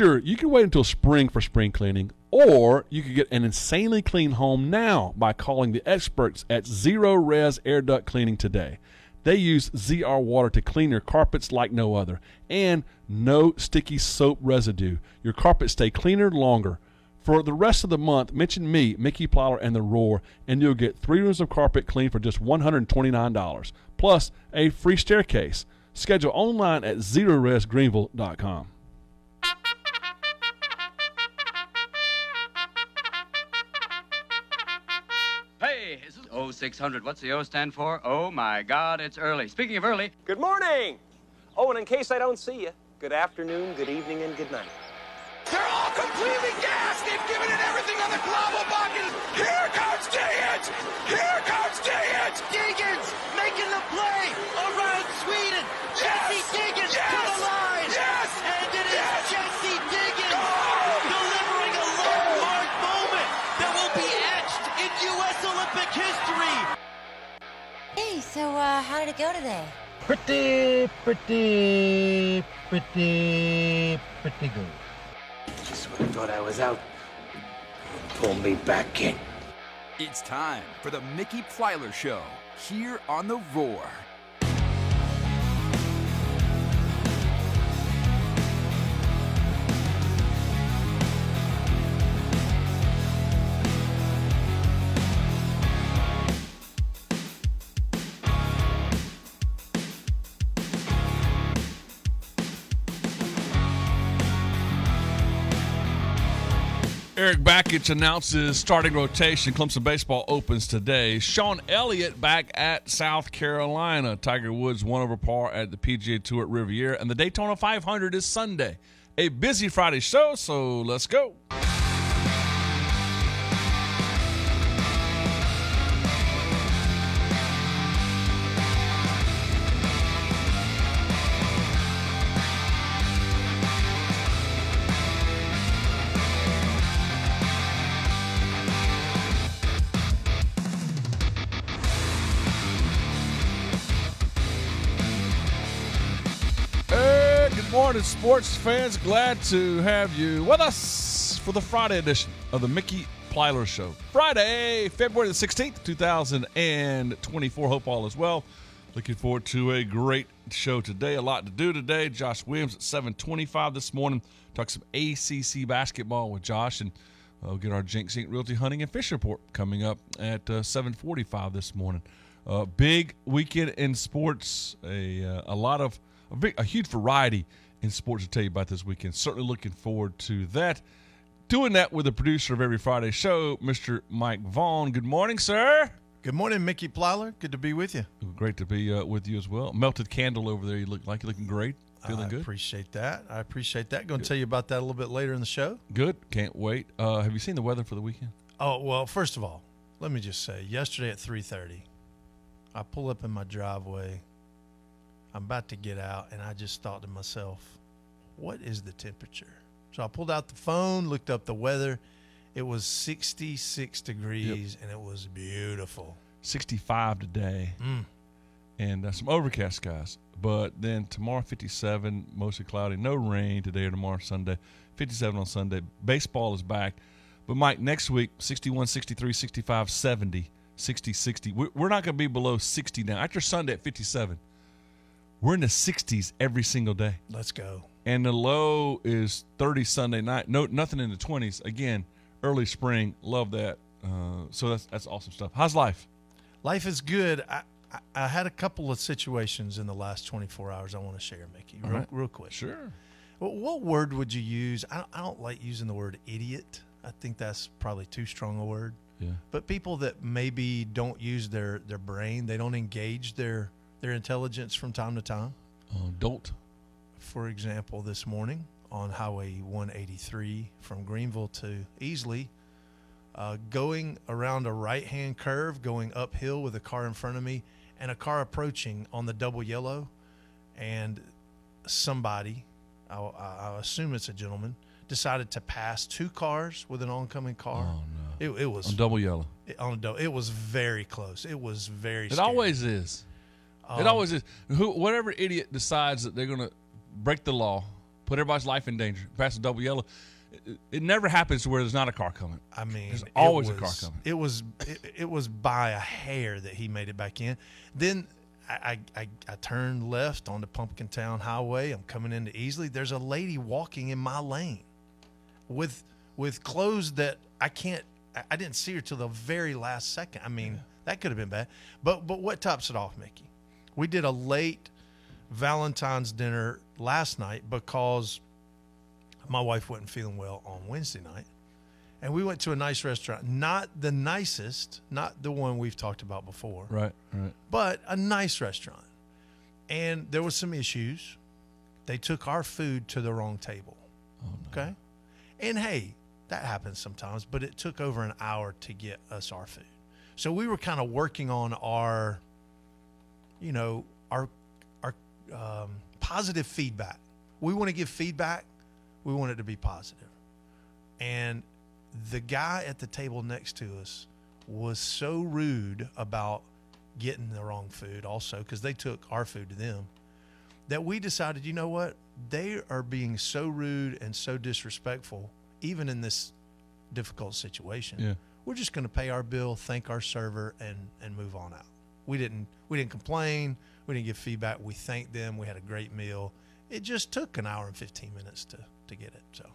Sure, you can wait until spring for spring cleaning, or you could get an insanely clean home now by calling the experts at Zerorez Air Duct Cleaning today. They use ZR water to clean your carpets like no other, and no sticky soap residue. Your carpets stay cleaner longer. For the rest of the month, mention me, Mickey Plyler, and the Roar, and you'll get three rooms of carpet cleaned for just $129, plus a free staircase. Schedule online at zerorezgreenville.com. 600. What's the O stand for? Oh, my God, it's early. Speaking of early. Good morning. Oh, and in case I don't see you, good afternoon, good evening, and good night. They're all completely gassed. They've given it everything on the global bucket. Here comes Diggins! Here comes Diggins! Diggins! So uh, how did it go today? Pretty, pretty, pretty, pretty good. Just when I thought I was out, pull me back in. It's time for the Mickey Plyler Show here on the Roar. Erik Bakich announces starting rotation. Clemson baseball opens today. Shawn Elliott back at South Carolina. Tiger Woods one over par at the PGA Tour at Riviera, and the Daytona 500 is Sunday. A busy Friday show, so let's go. Sports fans. Glad to have you with us for the Friday edition of the Mickey Plyler Show. Friday, February the 16th, 2024. Hope all is well. Looking forward to a great show today. A lot to do today. Josh Williams at 725 this morning. Talk some ACC basketball with Josh and we'll get our Jinx Inc. Realty Hunting and Fish Report coming up at uh, 745 this morning. Uh, big weekend in sports. A, uh, a lot of a, big, a huge variety in sports to tell you about this weekend. Certainly looking forward to that. Doing that with the producer of every Friday show, Mr. Mike Vaughn. Good morning, sir. Good morning, Mickey Plyler. Good to be with you. Great to be uh, with you as well. Melted candle over there. You look like you're looking great. Feeling I good. appreciate that. I appreciate that. Going to tell you about that a little bit later in the show. Good. Can't wait. Uh, have you seen the weather for the weekend? Oh well, first of all, let me just say, yesterday at three thirty, I pull up in my driveway. I'm about to get out, and I just thought to myself, "What is the temperature?" So I pulled out the phone, looked up the weather. It was 66 degrees, and it was beautiful. 65 today, Mm. and uh, some overcast skies. But then tomorrow, 57, mostly cloudy, no rain today or tomorrow, Sunday. 57 on Sunday. Baseball is back. But Mike, next week, 61, 63, 65, 70, 60, 60. We're we're not going to be below 60 now. After Sunday at 57, we're in the 60s every single day. Let's go. and the low is 30 Sunday night. No, nothing in the 20s. Again, early spring. Love that. Uh, so that's that's awesome stuff. How's life? Life is good. I, I, I had a couple of situations in the last 24 hours I want to share, Mickey, real, right. real quick. Sure. What, what word would you use? I don't, I don't like using the word idiot. I think that's probably too strong a word. Yeah. But people that maybe don't use their, their brain, they don't engage their their intelligence from time to time. Uh, dolt. For example, this morning on Highway 183 from Greenville to Easley, uh, going around a right hand curve, going uphill with a car in front of me, and a car approaching on the double yellow, and somebody, I, I, assume it's a gentleman, decided to pass two cars with an oncoming car. Oh no. It, it was On double yellow. it, on a It was very close. It was very. It scary. always is. It Um, always is. Who, whatever idiot decides that they're going to break the law, put everybody's life in danger. Pass a double yellow. It, it never happens to where there's not a car coming. I mean, There's it always a car was- coming. It was it, it was by a hair that he made it back in. Then I, I, I, I turned left on the Pumpkin Town Highway. I'm coming into Easley. There's a lady walking in my lane with with clothes that I can't. I- I didn't see her till the very last second. I mean, that could have been bad. But but what tops it off, Mickey? We did a late Valentine's dinner last night because my wife wasn't feeling well on Wednesday night. And we went to a nice restaurant, not the nicest, not the one we've talked about before, Right, right. but a nice restaurant. And there was some issues. They took our food to the wrong table. Oh, okay? And hey, that happens sometimes, but it took over an hour to get us our food. So we were kind of working on our you know, our our um, positive feedback. We want to give feedback. We want it to be positive. And the guy at the table next to us was so rude about getting the wrong food, also because they took our food to them, that we decided, you know what, they are being so rude and so disrespectful, even in this difficult situation. Yeah. We're just going to pay our bill, thank our server, and and move on out. We didn't we didn't complain. We didn't give feedback. We thanked them. We had a great meal. It just took an hour and fifteen minutes to to get it. So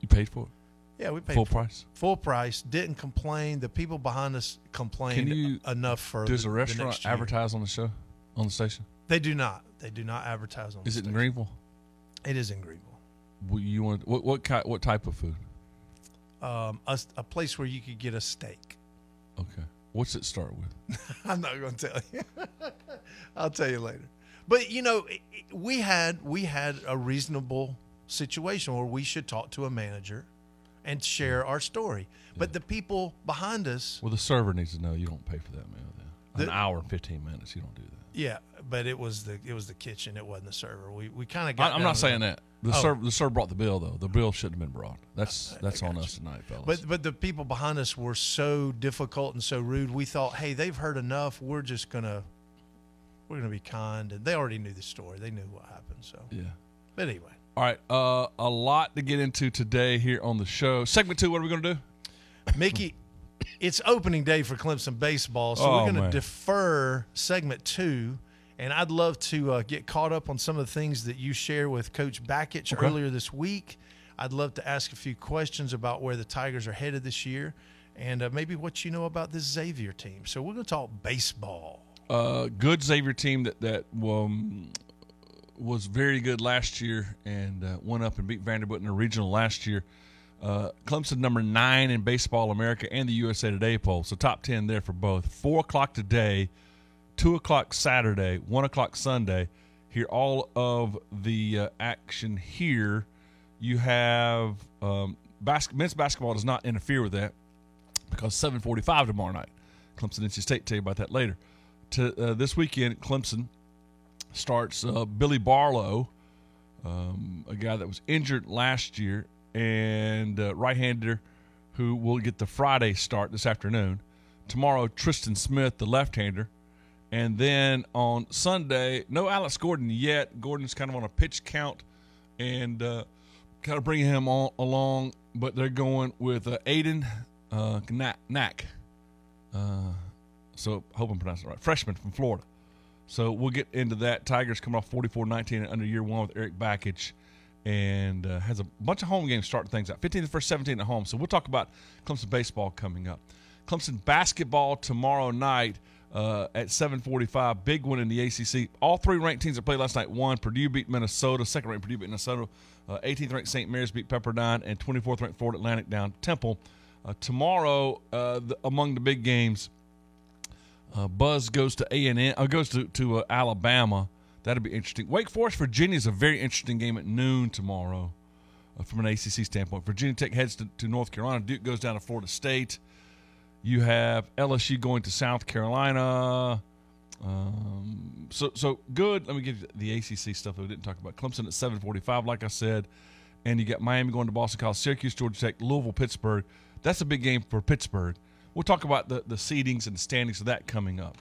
You paid for it. yeah, we paid Full for it. price? Full price. Didn't complain. The people behind us complained Can you- enough for. Does the, a the restaurant year. advertise on the show, on the station? They do not. They do not advertise on. Is the it in. Greenville? It is in Greenville. What you want? What what kind? What type of food? Um, a, a place where you could get a steak. Okay. What's it start with? I'm not going to tell you. I'll tell you later. But you know, we had we had a reasonable situation where we should talk to a manager and share our story. But the people behind us, Well, the server needs to know you don't pay for that meal. Then an hour and fifteen minutes. You don't do that. yeah, but it was the it was the kitchen. It wasn't the server. We we kind of got. I'm not to saying that. The Oh. server the server brought the bill though. The bill shouldn't have been brought. That's that's on us tonight, fellas. But but the people behind us were so difficult and so rude. We thought, hey, they've heard enough. We're just gonna we're gonna be kind. And they already knew the story. They knew what happened. So, yeah. but anyway, All right. Uh, a lot to get into today here on the show. Segment two. What are we going to do? Mickey, it's opening day for Clemson baseball, so Oh, we're going to man. defer segment two. And I'd love to uh, get caught up on some of the things that you share with Coach Bakich Okay. earlier this week. I'd love to ask a few questions about where the Tigers are headed this year and uh, maybe what you know about this Xavier team. So we're going to talk baseball. Uh, good Xavier team that that um, was very good last year and uh, went up and beat Vanderbilt in the regional last year. Uh, Clemson number nine in Baseball America and the USA Today poll, so top ten there for both. Four o'clock today, two o'clock Saturday, one o'clock Sunday. Hear all of the uh, action here. You have um, bas- men's basketball does not interfere with that because 7:45 tomorrow night. Clemson NC State. Tell you about that later. To uh, this weekend, Clemson starts uh, Billy Barlow, um, a guy that was injured last year, and uh, right-hander who will get the Friday start this afternoon. Tomorrow, Tristan Smith, the left-hander, and then on Sunday, no Alex Gordon yet. Gordon's kind of on a pitch count, and uh, kind of bringing him on, along, but they're going with uh, Aiden uh, Knaak. Uh, so hope I'm pronouncing it right. Freshman from Florida. So we'll get into that. Tigers coming off 44-19 under year one with Erik Bakich, and uh, has a bunch of home games starting things out. 15 to first 17 at home. So we'll talk about Clemson baseball coming up. Clemson basketball tomorrow night uh, at 7:45. Big one in the ACC. All three ranked teams that played last night won. Purdue beat Minnesota. Second ranked Purdue beat Minnesota. Uh, 18th ranked St. Mary's beat Pepperdine, and 24th ranked Florida Atlantic down Temple. Uh, tomorrow, uh, the, among the big games, uh, Buzz goes to A and M. Goes to to Alabama. That'll be interesting. Wake Forest, Virginia is a very interesting game at noon tomorrow, from an ACC standpoint. Virginia Tech heads to, to North Carolina. Duke goes down to Florida State. You have LSU going to South Carolina. Um, so so good. Let me give you the ACC stuff that we didn't talk about. Clemson at seven forty five, like I said, and you got Miami going to Boston College, Syracuse, Georgia Tech, Louisville, Pittsburgh. That's a big game for Pittsburgh. We'll talk about the the seedings and standings of that coming up.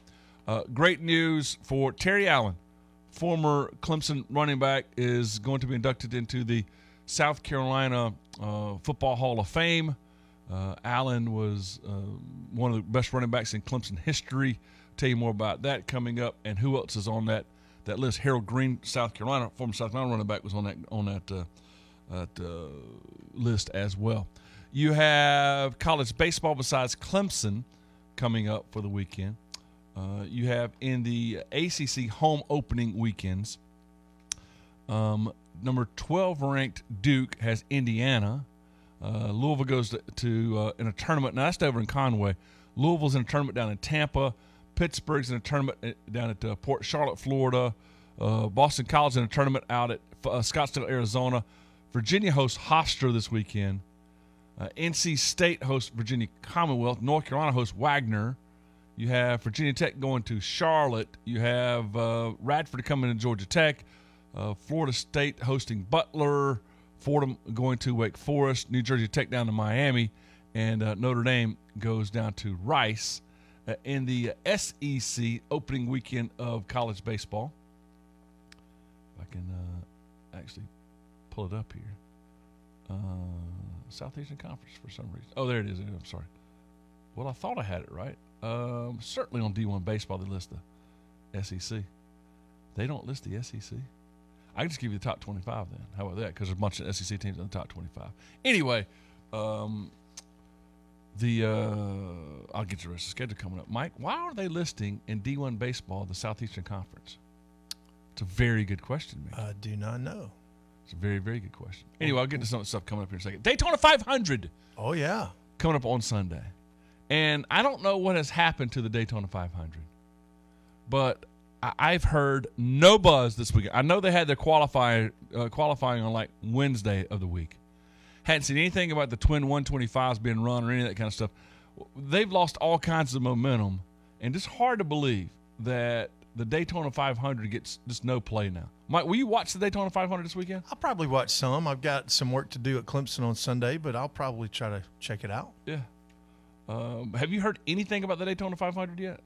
Uh, great news for Terry Allen, former Clemson running back, is going to be inducted into the South Carolina uh, Football Hall of Fame. Uh, Allen was uh, one of the best running backs in Clemson history. Tell you more about that coming up, and who else is on that that list? Harold Green, South Carolina, former South Carolina running back, was on that on that uh, that uh, list as well. You have college baseball besides Clemson coming up for the weekend. Uh, you have in the ACC home opening weekends. Um, number 12 ranked Duke has Indiana. Uh, Louisville goes to, to uh, in a tournament. Now that's over in Conway. Louisville's in a tournament down in Tampa. Pittsburgh's in a tournament uh, down at uh, Port Charlotte, Florida. Uh, Boston College in a tournament out at uh, Scottsdale, Arizona. Virginia hosts Hofstra this weekend. NC State hosts Virginia Commonwealth. North Carolina hosts Wagner. You have Virginia Tech going to Charlotte. You have Radford coming to Georgia Tech. Florida State hosting Butler. Fordham going to Wake Forest. New Jersey Tech down to Miami. And uh, Notre Dame goes down to Rice uh, in the SEC opening weekend of college baseball. If I can uh, actually pull it up here. Uh, Southeastern Conference for some reason. Oh, there it is. I'm sorry. Well, I thought I had it right. Um, certainly on D1 Baseball, they list the SEC. They don't list the SEC. I can just give you the top 25 then. How about that? Because there's a bunch of SEC teams in the top 25. Anyway, um, the uh, I'll get the rest of the schedule coming up. Mike, why are they listing in D1 Baseball the Southeastern Conference? It's a very good question, man. I do not know. It's a very, very good question. Anyway, I'll get to some of the stuff coming up here in a second. Daytona 500 Oh yeah. coming up on Sunday. And I don't know what has happened to the Daytona 500, but I've heard no buzz this weekend. I know they had their qualifying uh, qualifying on like Wednesday of the week. Hadn't seen anything about the twin 125s being run or any of that kind of stuff. They've lost all kinds of momentum, and it's hard to believe that the Daytona 500 gets just no play now. Mike, will you watch the Daytona 500 this weekend? I'll probably watch some. I've got some work to do at Clemson on Sunday, but I'll probably try to check it out. Yeah. Um, have you heard anything about the Daytona 500 yet?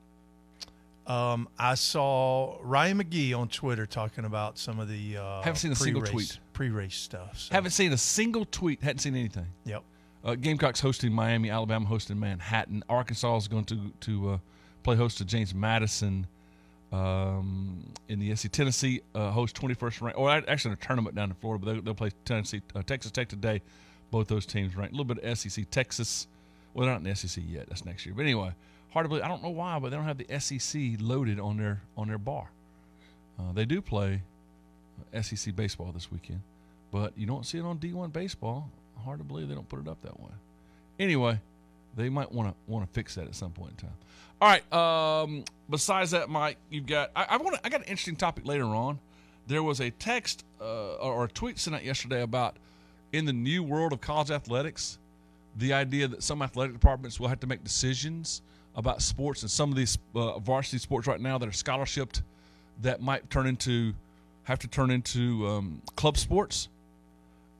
Um, I saw Ryan McGee on Twitter talking about some of the uh, Haven't seen a single tweet. pre-race stuff. So, Haven't seen a single tweet. Hadn't seen anything. Yep. Uh, Gamecocks hosting Miami, Alabama hosting Manhattan. Arkansas is going to to uh, play host to James Madison um, in the SC. Tennessee uh, host 21st ranked, or actually in a tournament down in Florida, but they'll, they'll play Tennessee, uh, Texas Tech today. Both those teams ranked. A little bit of SEC. Texas, well, they're not in the SEC yet. That's next year. But anyway, hard to believe. I don't know why, but they don't have the SEC loaded on their on their bar. Uh, they do play SEC baseball this weekend, but you don't see it on D1 baseball. Hard to believe they don't put it up that way. Anyway, they might want to want to fix that at some point in time. All right. Um, besides that, Mike, you've got I, I want I got an interesting topic later on. There was a text uh, or a tweet sent out yesterday about in the new world of college athletics, the idea that some athletic departments will have to make decisions about sports and some of these uh, varsity sports right now that are scholarshiped that might turn into have to turn into um, club sports.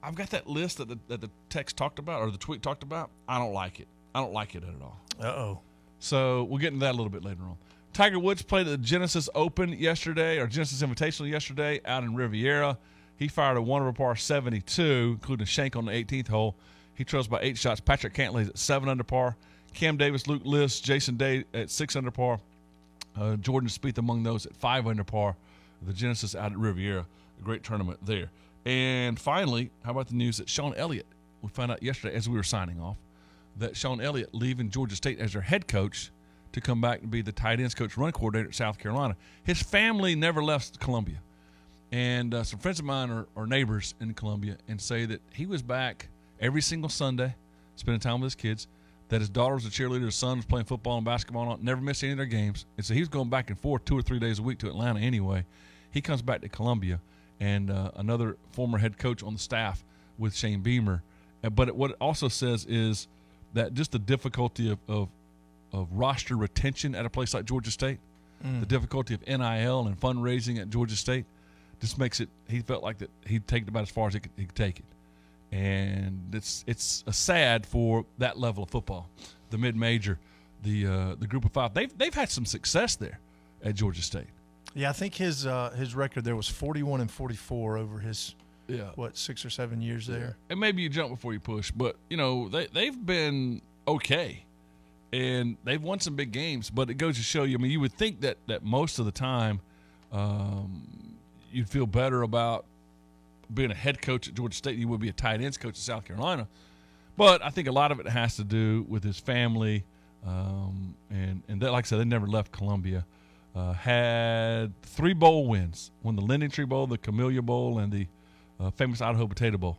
I've got that list that the, that the text talked about or the tweet talked about. I don't like it. I don't like it at all. Uh oh. So we'll get into that a little bit later on. Tiger Woods played at the Genesis Open yesterday, or Genesis Invitational yesterday, out in Riviera. He fired a one over par 72, including a shank on the 18th hole. He trails by eight shots. Patrick Cantlay's at seven under par. Cam Davis, Luke List, Jason Day at six under par. Uh, Jordan Spieth among those at five under par. The Genesis out at Riviera, a great tournament there. And finally, how about the news that Shawn Elliott? We found out yesterday as we were signing off that Shawn Elliott leaving Georgia State as their head coach to come back and be the tight ends coach, run coordinator at South Carolina. His family never left Columbia, and uh, some friends of mine are, are neighbors in Columbia and say that he was back every single Sunday, spending time with his kids. That his daughter was a cheerleader, his son was playing football and basketball, and never missed any of their games. And so he was going back and forth two or three days a week to Atlanta anyway. He comes back to Columbia, and uh, another former head coach on the staff with Shane Beamer. But it, what it also says is that just the difficulty of, of, of roster retention at a place like Georgia State, the difficulty of NIL and fundraising at Georgia State, just makes it. He felt like that he'd take it about as far as he could, he could take it, and it's it's a sad for that level of football, the mid major, the uh, the group of five. They've they've had some success there at Georgia State. Yeah, I think his uh, his record there was 41 and 44 over his Yeah. what six or seven years there. And maybe you jump before you push, but you know they they've been okay, and they've won some big games. But it goes to show you. I mean, you would think that that most of the time, um, you'd feel better about being a head coach at Georgia State He would be a tight ends coach at South Carolina. But I think a lot of it has to do with his family, um, and and that, like I said, they never left Columbia. Uh, had three bowl wins: won the LendingTree Bowl, the Camellia Bowl, and the uh, famous Idaho Potato Bowl.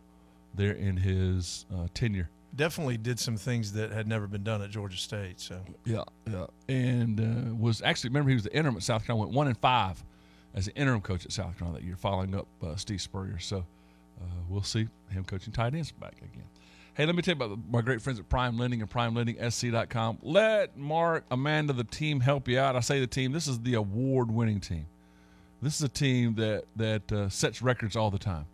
There in his uh, tenure. Definitely did some things that had never been done at Georgia State. So Yeah, yeah, and uh, was actually remember he was the interim at South Carolina. Went one and five as an interim coach at South Carolina that year, following up uh, Steve Spurrier. So uh, we'll see him coaching tight ends back again. Hey, let me tell you about my great friends at Prime Lending and PrimeLendingSC.com. Let Mark, Amanda, the team help you out. I say the team. This is the award-winning team. This is a team that that uh, sets records all the time.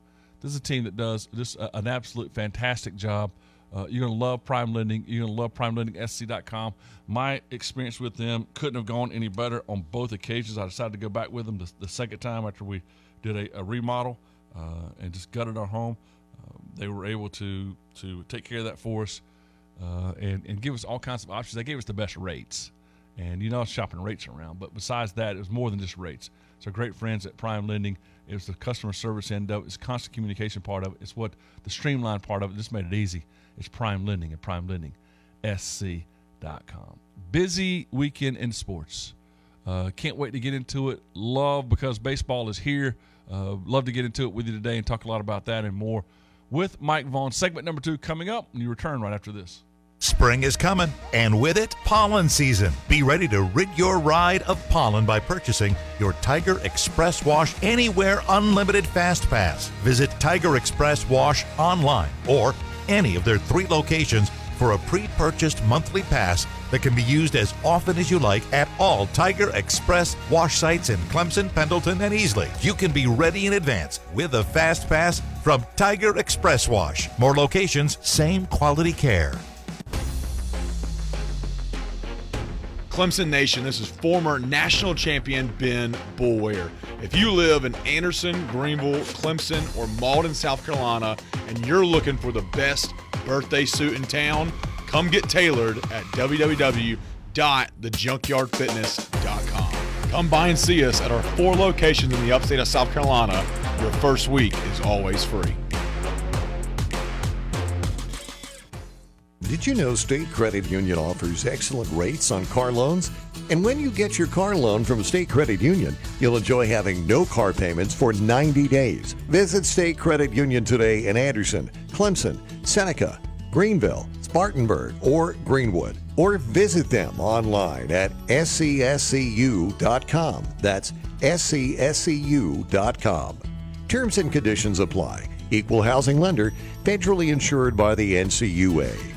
This is a team that does just a, an absolute fantastic job. Uh, you're going to love Prime Lending. You're going to love PrimeLendingSC.com. My experience with them couldn't have gone any better on both occasions. I decided to go back with them the, the second time after we did a, a remodel uh, and just gutted our home. Uh, they were able to to take care of that for us uh, and, and give us all kinds of options. They gave us the best rates. And you know, shopping rates around. But besides that, it was more than just rates. So great friends at Prime Lending. It was the customer service end of it. It's constant communication part of it. It's what the streamlined part of it. This made it easy. It's Prime Lending at PrimeLendingSC.com. Busy weekend in sports. Uh, can't wait to get into it. Love because baseball is here. Uh, love to get into it with you today and talk a lot about that and more with Mike Vaughn. Segment number two coming up, and you return right after this. Spring is coming, and with it, pollen season. Be ready to rid your ride of pollen by purchasing your Tiger Express Wash Anywhere Unlimited Fast Pass. Visit Tiger Express Wash online or any of their three locations for a pre purchased monthly pass that can be used as often as you like at all Tiger Express wash sites in Clemson, Pendleton, and Easley. You can be ready in advance with a fast pass from Tiger Express Wash. More locations, same quality care. Clemson Nation, this is former national champion Ben Boulware. If you live in Anderson, Greenville, Clemson, or Mauldin, South Carolina, and you're looking for the best birthday suit in town, come get tailored at www.thejunkyardfitness.com. Come by and see us at our four locations in the upstate of South Carolina. Your first week is always free. Did you know State Credit Union offers excellent rates on car loans? And when you get your car loan from State Credit Union, you'll enjoy having no car payments for 90 days. Visit State Credit Union today in Anderson, Clemson, Seneca, Greenville, Spartanburg, or Greenwood. Or visit them online at scscu.com. That's scscu.com. Terms and conditions apply. Equal housing lender, federally insured by the NCUA.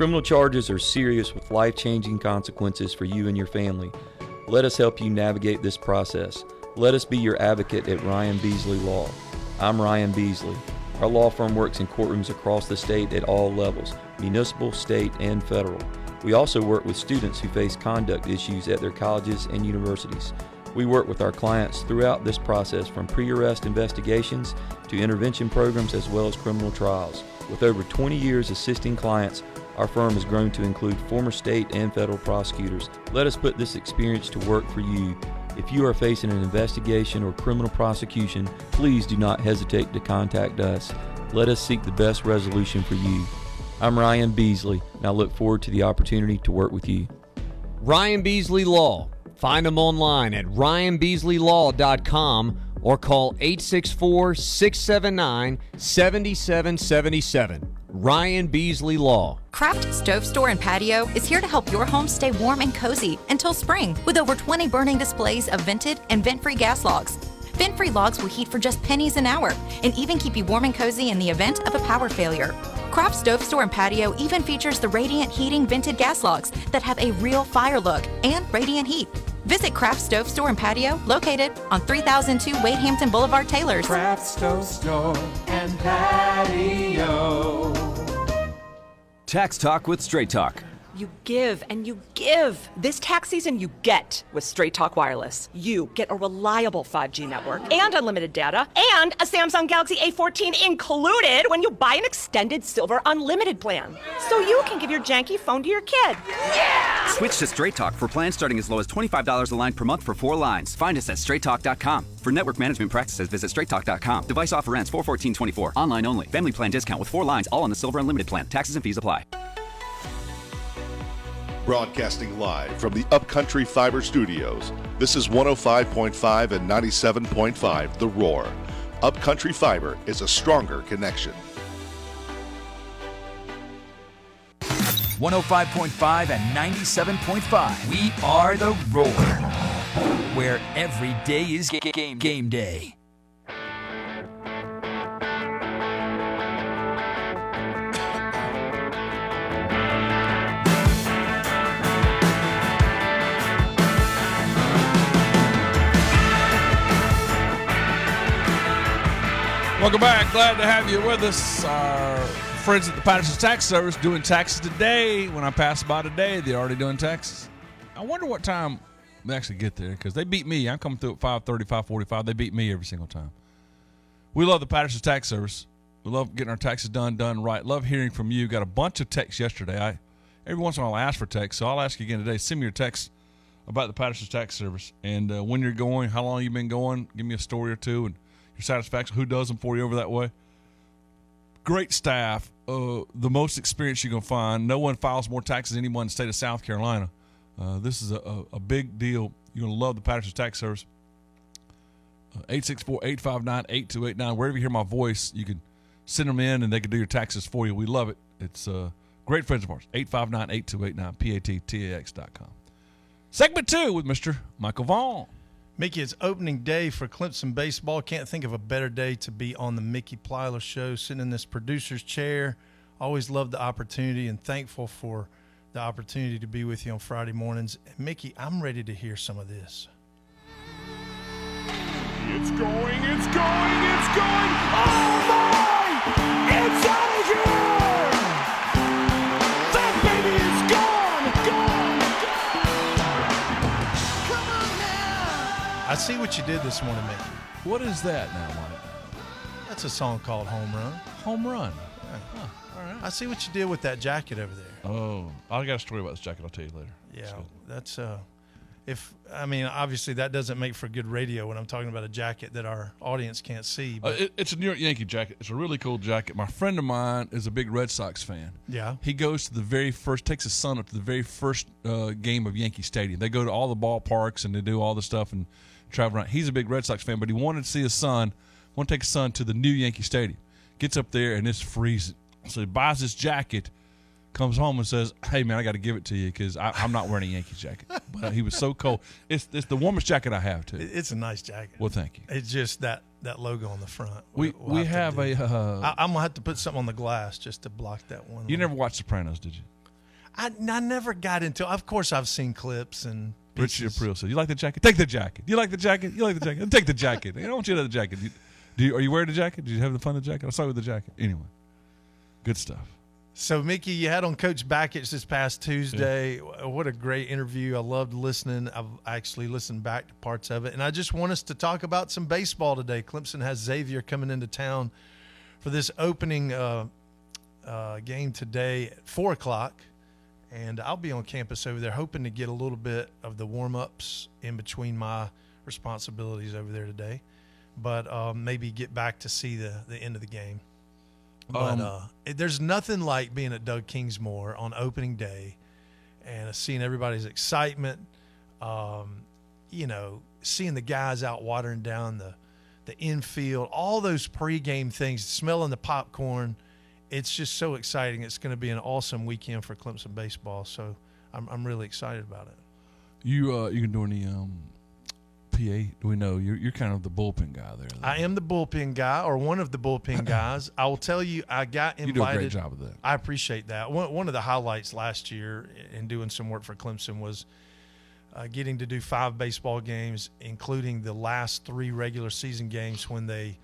Criminal charges are serious with life changing consequences for you and your family. Let us help you navigate this process. Let us be your advocate at Ryan Beasley Law. I'm Ryan Beasley. Our law firm works in courtrooms across the state at all levels municipal, state, and federal. We also work with students who face conduct issues at their colleges and universities. We work with our clients throughout this process from pre arrest investigations to intervention programs as well as criminal trials. With over 20 years assisting clients, our firm has grown to include former state and federal prosecutors. Let us put this experience to work for you. If you are facing an investigation or criminal prosecution, please do not hesitate to contact us. Let us seek the best resolution for you. I'm Ryan Beasley, and I look forward to the opportunity to work with you. Ryan Beasley Law. Find them online at ryanbeasleylaw.com or call 864 679 7777. Ryan Beasley Law. Craft Stove Store and Patio is here to help your home stay warm and cozy until spring with over 20 burning displays of vented and vent free gas logs. Vent free logs will heat for just pennies an hour and even keep you warm and cozy in the event of a power failure. Craft Stove Store and Patio even features the Radiant Heating vented gas logs that have a real fire look and radiant heat. Visit Craft Stove Store and Patio, located on 3002 Wade Hampton Boulevard, Taylor's. Craft Stove Store and Patio. Tax Talk with Straight Talk. You give and you give. This tax season, you get with Straight Talk Wireless. You get a reliable 5G network and unlimited data and a Samsung Galaxy A14 included when you buy an extended silver unlimited plan. So you can give your janky phone to your kid. Yeah! Switch to Straight Talk for plans starting as low as $25 a line per month for four lines. Find us at straighttalk.com. For network management practices, visit straighttalk.com. Device offer ends 41424. Online only. Family plan discount with four lines, all on the silver unlimited plan. Taxes and fees apply. Broadcasting live from the Upcountry Fiber Studios. This is 105.5 and 97.5 The Roar. Upcountry Fiber is a stronger connection. 105.5 and 97.5. We are the Roar, where every day is ga- ga- game, game day. Welcome back. Glad to have you with us. Our friends at the Patterson Tax Service doing taxes today. When I pass by today, they're already doing taxes. I wonder what time they actually get there because they beat me. I'm coming through at 5:30, 5:45. They beat me every single time. We love the Patterson Tax Service. We love getting our taxes done, done right. Love hearing from you. Got a bunch of texts yesterday. I every once in a while I ask for texts, so I'll ask you again today. Send me your text about the Patterson Tax Service and uh, when you're going, how long you've been going. Give me a story or two and your satisfaction. Who does them for you over that way? Great staff. Uh, the most experience going to find. No one files more taxes than anyone in the state of South Carolina. Uh, this is a, a, big deal. You're going to love the Patterson Tax Service. 864 859 8289. Wherever you hear my voice, you can send them in and they can do your taxes for you. We love it. It's uh, great friends of ours. 859 8289, PATTAX.com. Segment two with Mr. Michael Vaughn. Mickey, it's opening day for Clemson baseball. Can't think of a better day to be on the Mickey Plyler show, sitting in this producer's chair. Always love the opportunity and thankful for the opportunity to be with you on Friday mornings. Mickey, I'm ready to hear some of this. It's going, it's going, it's going. Oh my! It's out! I see what you did this morning, Mickey. What is that now, Mike? That's a song called Home Run. Home Run. Huh, all right. I see what you did with that jacket over there. Oh, I got a story about this jacket. I'll tell you later. Yeah, that's uh if I mean obviously that doesn't make for good radio when I'm talking about a jacket that our audience can't see. Uh, it, it's a New York Yankee jacket. It's a really cool jacket. My friend of mine is a big Red Sox fan. Yeah. He goes to the very first, takes his son up to the very first uh, game of Yankee Stadium. They go to all the ballparks and they do all the stuff and travel around. He's a big Red Sox fan, but he wanted to see his son, want to take his son to the new Yankee Stadium. Gets up there and it's freezing. So he buys this jacket, comes home and says, "Hey man, I got to give it to you because I'm not wearing a Yankee jacket." But he was so cold. It's it's the warmest jacket I have too. it's a nice jacket. Well, thank you. It's just that that logo on the front. We We'll we have do- a. Uh, I, I'm gonna have to put something on the glass just to block that one. you never watched Sopranos, did you? I, I never got into. Of course, I've seen clips and. Richard pieces. April said, "You like the jacket? Take the jacket. You like the jacket? You like the jacket? Take the jacket. I don't want you to have the jacket. You, do you, are you wearing the jacket? Did you have the fun of the jacket? I saw you with the jacket. Anyway, good stuff. So, Mickey, you had on Coach Bakich this past Tuesday. What a great interview. I loved listening. I've actually listened back to parts of it. And I just want us to talk about some baseball today. Clemson has Xavier coming into town for this opening uh, uh, game today at 4 o'clock. And I'll be on campus over there hoping to get a little bit of the warm ups in between my responsibilities over there today. But um, maybe get back to see the, the end of the game. But Um, uh, it- there's nothing like being at Doug Kingsmore on opening day and seeing everybody's excitement. Um, you know, seeing the guys out watering down the the infield, all those pregame things, smelling the popcorn, it's just so exciting. It's going to be an awesome weekend for Clemson baseball. So I'm, I'm really excited about it. You uh, you can do any um, PA? Do we know you're you're kind of the bullpen guy there? I am the bullpen guy, or one of the bullpen guys. I will tell you, I got invited. You do a great job of that. I appreciate that. One, one of the highlights last year in doing some work for Clemson was uh, getting to do five baseball games, including the last three regular season games when they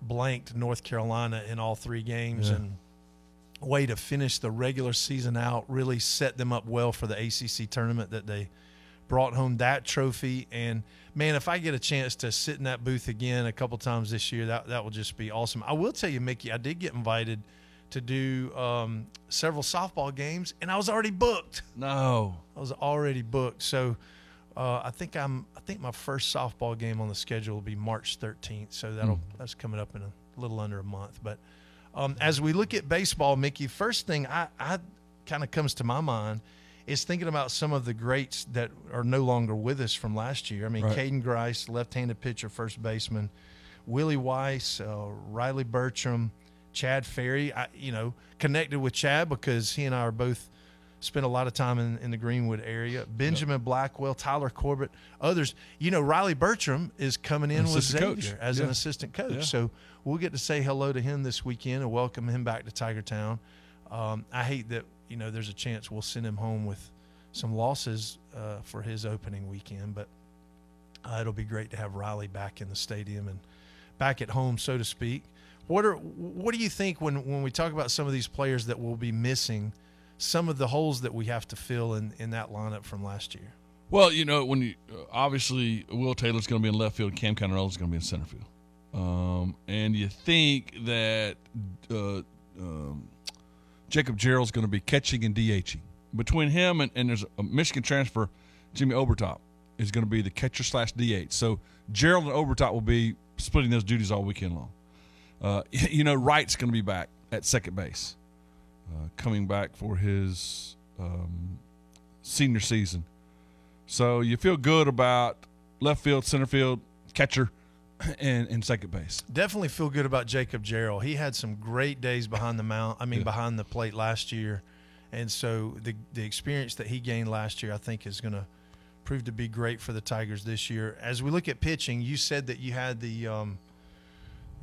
blanked North Carolina in all three games Yeah. and way to finish the regular season out, really set them up well for the ACC tournament that they brought home that trophy. And man, if I get a chance to sit in that booth again a couple times this year, that that will just be awesome. I will tell you, Mickey, I did get invited to do um, several softball games, and I was already booked. No, I was already booked. So uh, I think I'm. I think my first softball game on the schedule will be March 13th. So that'll Hmm. that's coming up in a little under a month. But um, as we look at baseball, Mickey, first thing I, I kind of comes to my mind is thinking about some of the greats that are no longer with us from last year. I mean, Right. Caden Grice, left-handed pitcher, first baseman, Willie Weiss, uh, Riley Bertram, Chad Fairey. I, you know, connected with Chad because he and I are both spent a lot of time in, in the Greenwood area. Benjamin Blackwell, Tyler Corbitt, others. You know, Riley Bertram is coming in with Xavier coach. as an assistant coach. Yeah. So we'll get to say hello to him this weekend and welcome him back to Tiger Town. Um, I hate that you know there's a chance we'll send him home with some losses uh, for his opening weekend, but uh, it'll be great to have Riley back in the stadium and back at home, so to speak. What are what do you think when when we talk about some of these players that will be missing? Some of the holes that we have to fill in in that lineup from last year. Well, you know, when you uh, obviously Will Taylor's going to be in left field, Cam Cannarella's going to be in center field, um, and you think that uh, um, Jacob Jarrell's going to be catching and DHing between him and, and there's a Michigan transfer, Jimmy Obertop is going to be the catcher slash DH. So Gerald and Obertop will be splitting those duties all weekend long. Uh, you know, Wright's going to be back at second base, uh, coming back for his um, senior season. So you feel good about left field, center field, catcher, and, and second base. Definitely feel good about Jacob Jarrell. He had some great days behind the mount. I mean, Yeah. behind the plate last year, and so the the experience that he gained last year, I think, is going to prove to be great for the Tigers this year. As we look at pitching, you said that you had the um,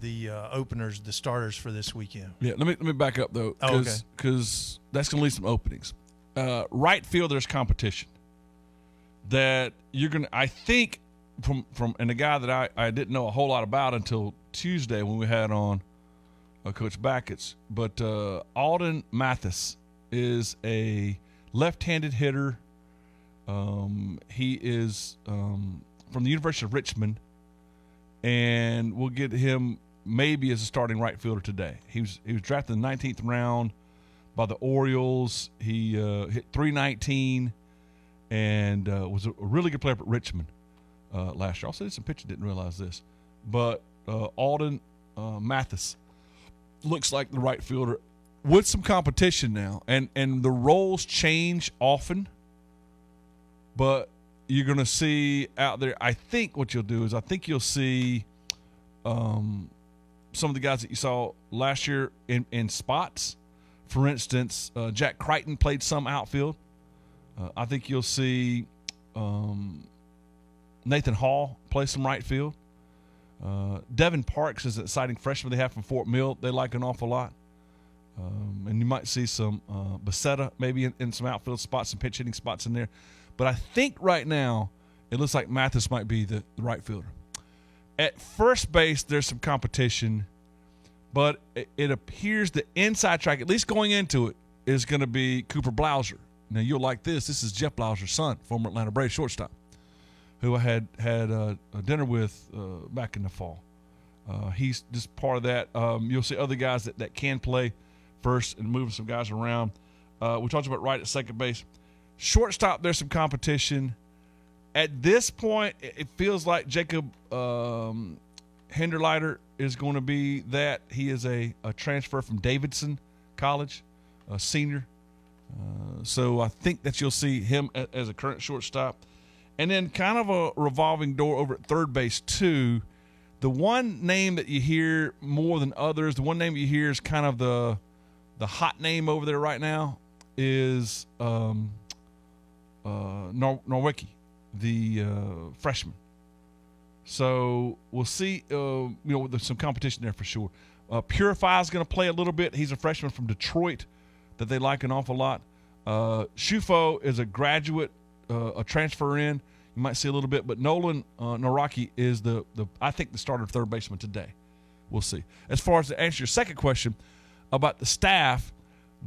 the uh, openers, the starters for this weekend. Yeah, let me let me back up though, Oh, because okay. that's going to leave some openings. Uh, right field, there's competition that you're going to. I think from from and a guy that I I didn't know a whole lot about until Tuesday when we had on uh, Coach Backett's, but uh, Alden Mathis is a left-handed hitter. Um, he is um, from the University of Richmond and we'll get him maybe as a starting right fielder today. He was he was drafted in the 19th round by the Orioles. He uh, hit 319 and uh, was a really good player at Richmond uh, last year. Also did some pitching. Didn't realize this, but uh, Alden uh, Mathis looks like the right fielder with some competition now, and and the roles change often but you're going to see out there. I think what you'll do is I think you'll see um, some of the guys that you saw last year in, in spots. For instance, uh, Jack Crichton played some outfield. Uh, I think you'll see um, Nathan Hall play some right field. Uh, Devin Parks is an exciting freshman they have from Fort Mill. They like an awful lot. Um, and you might see some uh, maybe in, in some outfield spots, some pitch hitting spots in there. But I think right now it looks like Mathis might be the, the right fielder. At first base, there's some competition, but it, appears the inside track, at least going into it, is going to be Cooper Blauser. Now you'll like this. This is Jeff Blauser's son, former Atlanta Braves shortstop, who I had had uh, a dinner with uh, back in the fall. Uh, he's just part of that. Um, you'll see other guys that, that can play first and moving some guys around. Uh, we talked about right at second base. Shortstop, there's some competition. At this point, it feels like Jacob um, Hinderleider is going to be that. He is a, a transfer from Davidson College, a senior. Uh, so I think that you'll see him as a current shortstop. And then kind of a revolving door over at third base, too. The one name that you hear more than others, the one name you hear is kind of the The hot name over there right now is um, uh, Nor- Nawrocki, the uh, freshman. So we'll see. Uh, you know, there's some competition there for sure. Uh, Purify is going to play a little bit. He's a freshman from Detroit that they like an awful lot. Uh, Shufo is a graduate, uh, a transfer in. You might see a little bit, but Nolan uh, Nawrocki is the the I think the starter third baseman today. We'll see. As far as to answer your second question about the staff,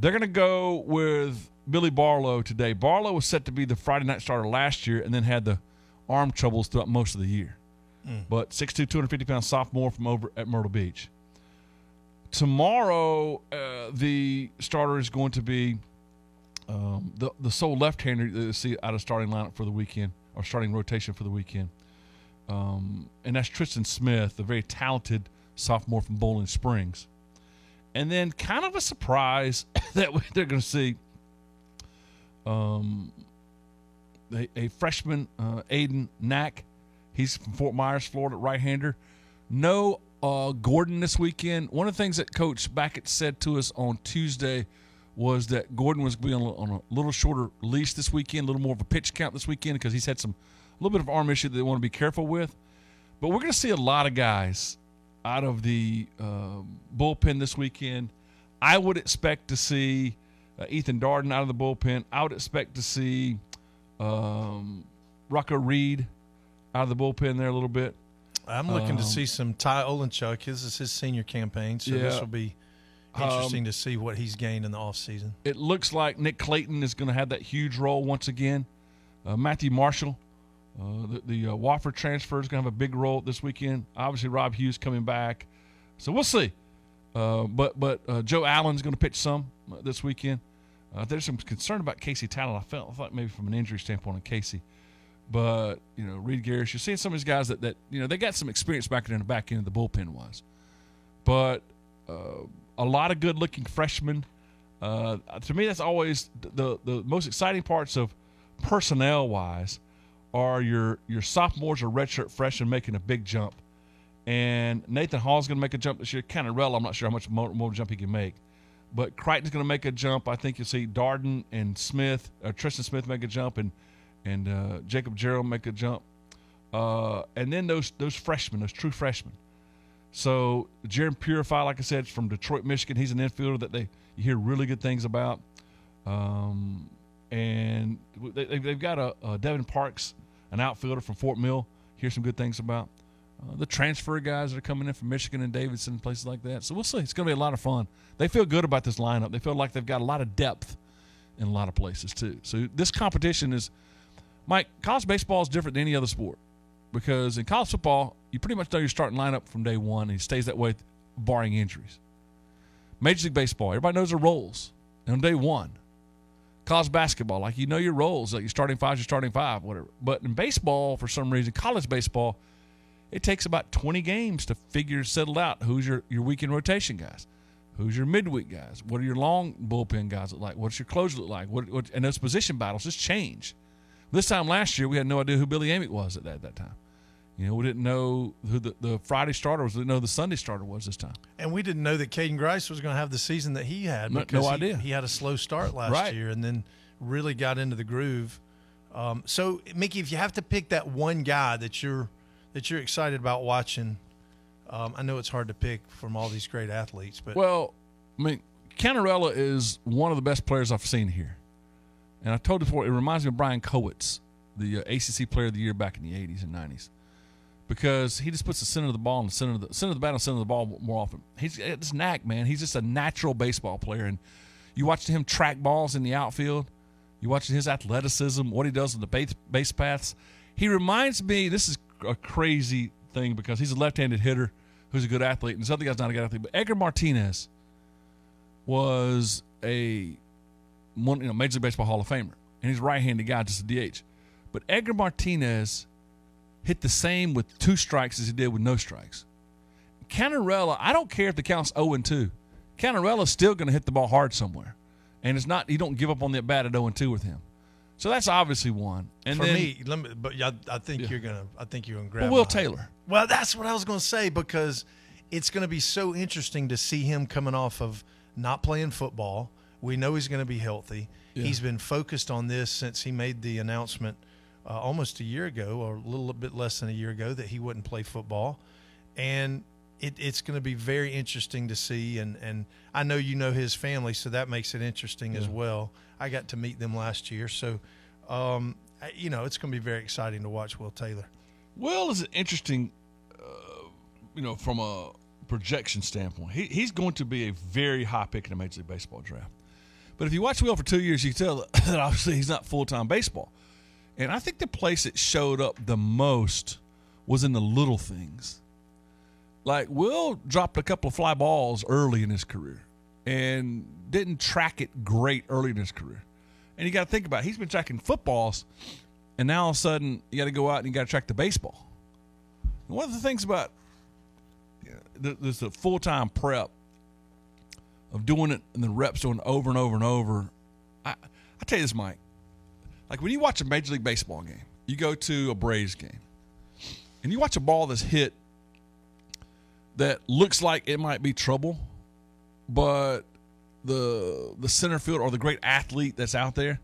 they're going to go with Billy Barlow today. Barlow was set to be the Friday night starter last year, and then had the arm troubles throughout most of the year. Mm. But 6'2", 250 pound sophomore from over at Myrtle Beach. Tomorrow, uh, the starter is going to be um, the the sole left-hander that you see out of starting lineup for the weekend or starting rotation for the weekend, um, and that's Tristan Smith, the very talented sophomore from Boiling Springs. And then, kind of a surprise that they're going to see um, a, a freshman, uh, Aidan Knaak. He's from Fort Myers, Florida, right-hander. No uh, Gordon this weekend. One of the things that Coach Bakich said to us on Tuesday was that Gordon was going to be on a little shorter leash this weekend, a little more of a pitch count this weekend because he's had some a little bit of arm issue that they want to be careful with. But we're going to see a lot of guys out of the uh, bullpen this weekend. I would expect to see uh, Ethan Darden out of the bullpen. I would expect to see um, Rocco Reed out of the bullpen there a little bit. I'm looking to Um, see some Ty Olenchuk. This is his senior campaign, so Yeah. this will be interesting Um, to see what he's gained in the offseason. It looks like Nick Clayton is going to have that huge role once again. Uh, Matthew Marshall, uh, the, the uh, Wofford transfer, is going to have a big role this weekend. Obviously, Rob Hughes coming back, so we'll see. Uh, but but uh, Joe Allen's going to pitch some uh, this weekend. Uh, there's some concern about Casey Tallent. I felt thought maybe from an injury standpoint on Casey, but you know Reed Garris, you're seeing some of these guys that that you know they got some experience back in the back end of the bullpen was, but uh, a lot of good looking freshmen. Uh, to me, that's always the the most exciting parts of personnel wise are your your sophomores or redshirt freshmen making a big jump, and Nathan Hall's going to make a jump this year. Cannarella, I'm not sure how much more, more jump he can make, but Crichton's going to make a jump. I think you'll see Darden and Smith, uh, Tristan Smith make a jump, and and uh, Jacob Jarrell make a jump, uh, and then those those freshmen, those true freshmen. So Jaron Purify, like I said, from Detroit, Michigan. He's an infielder that they you hear really good things about. Um, and they, they've got a, a Devin Parks, an outfielder from Fort Mill. Hear some good things about uh, the transfer guys that are coming in from Michigan and Davidson and places like that. So we'll see. It's going to be a lot of fun. They feel good about this lineup. They feel like they've got a lot of depth in a lot of places too. So this competition is, Mike. College baseball is different than any other sport because in college football, you pretty much know your starting lineup from day one, and it stays that way, barring injuries. Major League Baseball, everybody knows their roles on day one. College basketball, like you know your roles, like you're starting five, you're starting five, whatever. But in baseball, for some reason, college baseball, it takes about 20 games to figure settle out who's your your weekend rotation guys, who's your midweek guys, what are your long bullpen guys look like, what's your closer look like, what, what and those position battles just change. This time last year, we had no idea who Billy Amick was at that, that time. You know, we didn't know who the, the Friday starter was. We didn't know the Sunday starter was this time. And we didn't know that Caden Grice was going to have the season that he had No- no he- idea. He, had a slow start last Right. year and then really got into the groove. Um, so, Mickey, if you have to pick that one guy that you're that you're excited about watching, um, I know it's hard to pick from all these great athletes, but Well, I mean, Cannarella is one of the best players I've seen here. And I told you before, it reminds me of Brian Kowitz, the uh, ACC Player of the Year back in the 80s and 90s. Because he just puts the center of the ball in the center of the center of the bat and center of the ball more often. He's this knack, man. He's just a natural baseball player. And you watch him track balls in the outfield. You watch his athleticism, what he does on the base, base paths. He reminds me. This is a crazy thing because he's a left-handed hitter who's a good athlete, and this other guy's not a good athlete. But Edgar Martinez was a one, you know, Major League Baseball Hall of Famer, and he's a right-handed guy, just a DH. But Edgar Martinez hit the same with two strikes as he did with no strikes. Cannarella, I don't care if the count's 0 and 2. Cannarella's still going to hit the ball hard somewhere, and it's not. You don't give up on the at bat at 0 and 2 with him. So that's obviously one. And for then, me, let me, but I, I think Yeah. you're gonna, I think you're gonna grab. Well, Will. Taylor. Well, that's what I was gonna say because it's gonna be so interesting to see him coming off of not playing football. We know he's going to be healthy. Yeah. He's been focused on this since he made the announcement uh, almost a year ago, or a little bit less than a year ago, that he wouldn't play football. And it, it's going to be very interesting to see. And, and I know you know his family, so that makes it interesting as well. I got to meet them last year, so um, you know it's going to be very exciting to watch Will Taylor. Will is an interesting, uh, you know, from a projection standpoint. He, he's going to be a very high pick in the Major League Baseball draft. But if you watch Will for two years, you can tell that obviously he's not full time baseball. And I think the place that showed up the most was in the little things. Like Will dropped a couple of fly balls early in his career and didn't track it great early in his career. And you got to think about it. He's been tracking footballs, and now all of a sudden you got to go out and you got to track the baseball. And one of the things about you know, there's a full time prep of doing it and the reps doing it over and over and over. I I tell you this, Mike. Like when you watch a Major League Baseball game, you go to a Braves game, and you watch a ball that's hit that looks like it might be trouble, but the the center field or the great athlete that's out there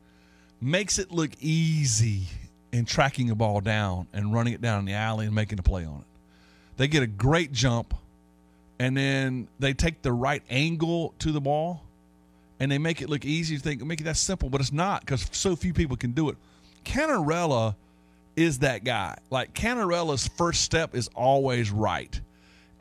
makes it look easy in tracking a ball down and running it down in the alley and making a play on it. They get a great jump and then they take the right angle to the ball and they make it look easy. You think make it that simple, but it's not because so few people can do it. Cannarella is that guy. Like Cannarella's first step is always right.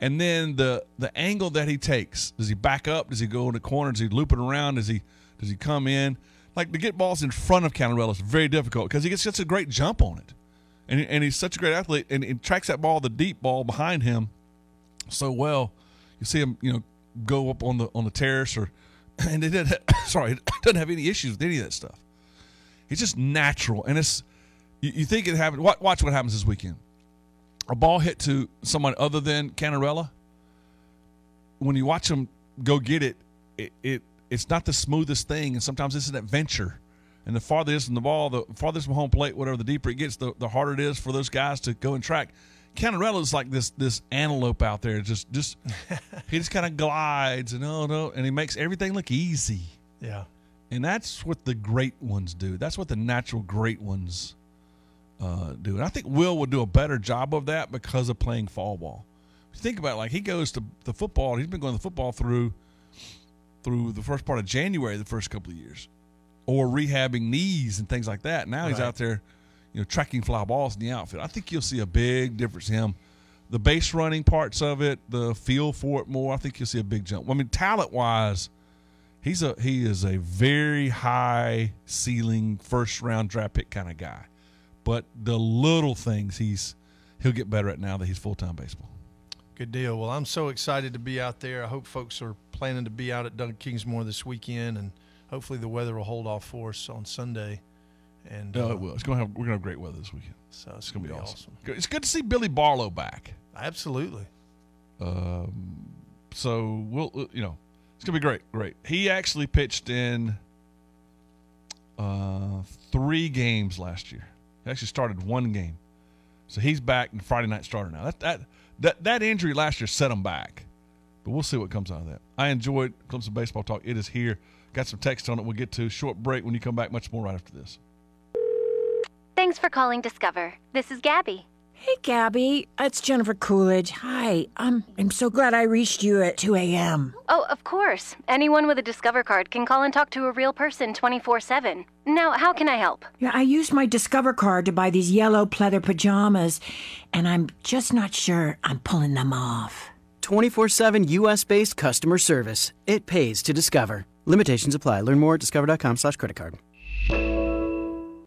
And then the the angle that he takes, does he back up? Does he go in the corner? Does he loop it around? Does he does he come in? Like to get balls in front of Cannarella is very difficult because he gets such a great jump on it, and and he's such a great athlete, and he tracks that ball, the deep ball behind him, so well. You see him, you know, go up on the on the terrace, or and it didn't. sorry, it doesn't have any issues with any of that stuff. It's just natural, and it's you, you think it happened. Watch what happens this weekend. A ball hit to someone other than Cannarella. When you watch him go get it, it, it it's not the smoothest thing, and sometimes it's an adventure. And the farther it is from the ball, the farthest from home plate, whatever, the deeper it gets, the, the harder it is for those guys to go and track. Cannarella is like this this antelope out there. Just just he just kind of glides and oh no, and he makes everything look easy. Yeah. And that's what the great ones do. That's what the natural great ones uh, do. And I think Will will do a better job of that because of playing fall ball. Think about it, like he goes to the football, he's been going to football through through the first part of January, the first couple of years, or rehabbing knees and things like that. Now he's out there, you know, tracking fly balls in the outfit. I think you'll see a big difference in him. The base running parts of it, the feel for it more. I think you'll see a big jump. I mean, talent wise, he's a he is a very high ceiling first round draft pick kind of guy. But the little things he's he'll get better at now that he's full time baseball. Good deal. Well, I'm so excited to be out there. I hope folks are planning to be out at Doug Kingsmore this weekend, and hopefully the weather will hold off for us on Sunday. And No, uh, it will. It's gonna have we're gonna have great weather this weekend. So it's, It's gonna be gonna be awesome. Good. It's good to see Billy Barlow back. Absolutely. Um, so we'll uh, you know it's gonna be great. Great. He actually pitched in uh, three games last year. He actually started one game, so he's back and Friday night starter now. That that that that injury last year set him back, but we'll see what comes out of that. I enjoyed Clemson baseball talk. It is here. Got some text on it. We'll get to short break when you come back. Much more right after this. Thanks for calling Discover. This is Gabby. Hey, Gabby. It's Jennifer Coolidge. Hi. Um, I'm so glad I reached you at 2 a.m. Oh, of course. Anyone with a Discover card can call and talk to a real person 24 7. Now, how can I help? Yeah, I used my Discover card to buy these yellow pleather pajamas, and I'm just not sure I'm pulling them off. 24 7 US based customer service. It pays to discover. Limitations apply. Learn more at discover.com slash credit card.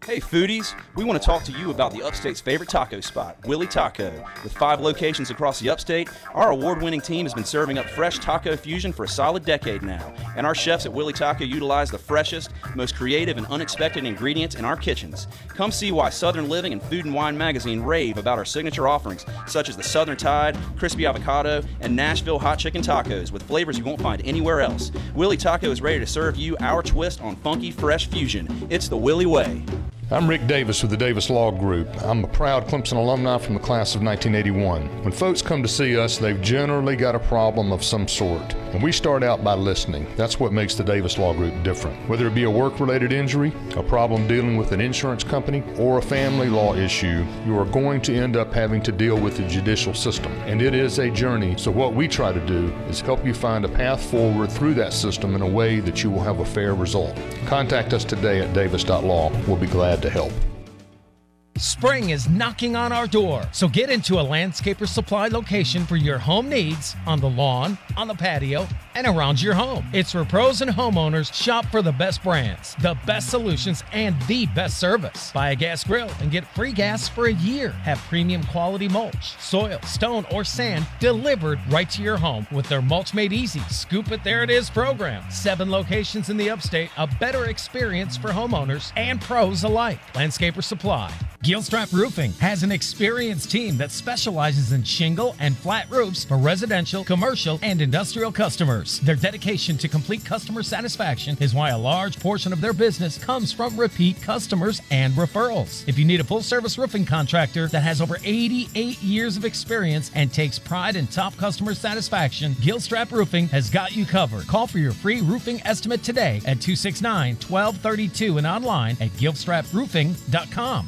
Hey foodies, we want to talk to you about the upstate's favorite taco spot, Willie Taco. With five locations across the upstate, our award winning team has been serving up fresh taco fusion for a solid decade now. And our chefs at Willie Taco utilize the freshest, most creative, and unexpected ingredients in our kitchens. Come see why Southern Living and Food and Wine magazine rave about our signature offerings, such as the Southern Tide, Crispy Avocado, and Nashville Hot Chicken Tacos, with flavors you won't find anywhere else. Willie Taco is ready to serve you our twist on funky, fresh fusion. It's the Willie Way. I'm Rick Davis with the Davis Law Group. I'm a proud Clemson alumni from the class of 1981. When folks come to see us, they've generally got a problem of some sort. And we start out by listening. That's what makes the Davis Law Group different. Whether it be a work related injury, a problem dealing with an insurance company, or a family law issue, you are going to end up having to deal with the judicial system. And it is a journey, so what we try to do is help you find a path forward through that system in a way that you will have a fair result. Contact us today at davis.law. We'll be glad to help. Spring is knocking on our door, so get into a Landscaper Supply location for your home needs on the lawn, on the patio, and around your home. It's where pros and homeowners shop for the best brands, the best solutions, and the best service. Buy a gas grill and get free gas for a year. Have premium quality mulch, soil, stone, or sand delivered right to your home with their Mulch Made Easy Scoop It There It Is program. Seven locations in the upstate, a better experience for homeowners and pros alike. Landscaper Supply. Gilstrap Roofing has an experienced team that specializes in shingle and flat roofs for residential, commercial, and industrial customers. Their dedication to complete customer satisfaction is why a large portion of their business comes from repeat customers and referrals. If you need a full service roofing contractor that has over 88 years of experience and takes pride in top customer satisfaction, Gilstrap Roofing has got you covered. Call for your free roofing estimate today at 269 1232 and online at gilstraproofing.com.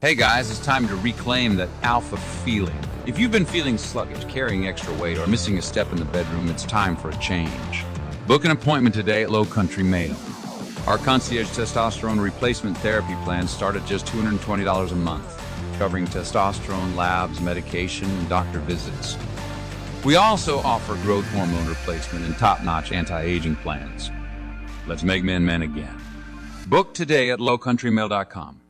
Hey guys, it's time to reclaim that alpha feeling. If you've been feeling sluggish, carrying extra weight, or missing a step in the bedroom, it's time for a change. Book an appointment today at Low Country Male. Our concierge testosterone replacement therapy plans start at just $220 a month, covering testosterone labs, medication, and doctor visits. We also offer growth hormone replacement and top notch anti aging plans. Let's make men men again. Book today at lowcountrymale.com.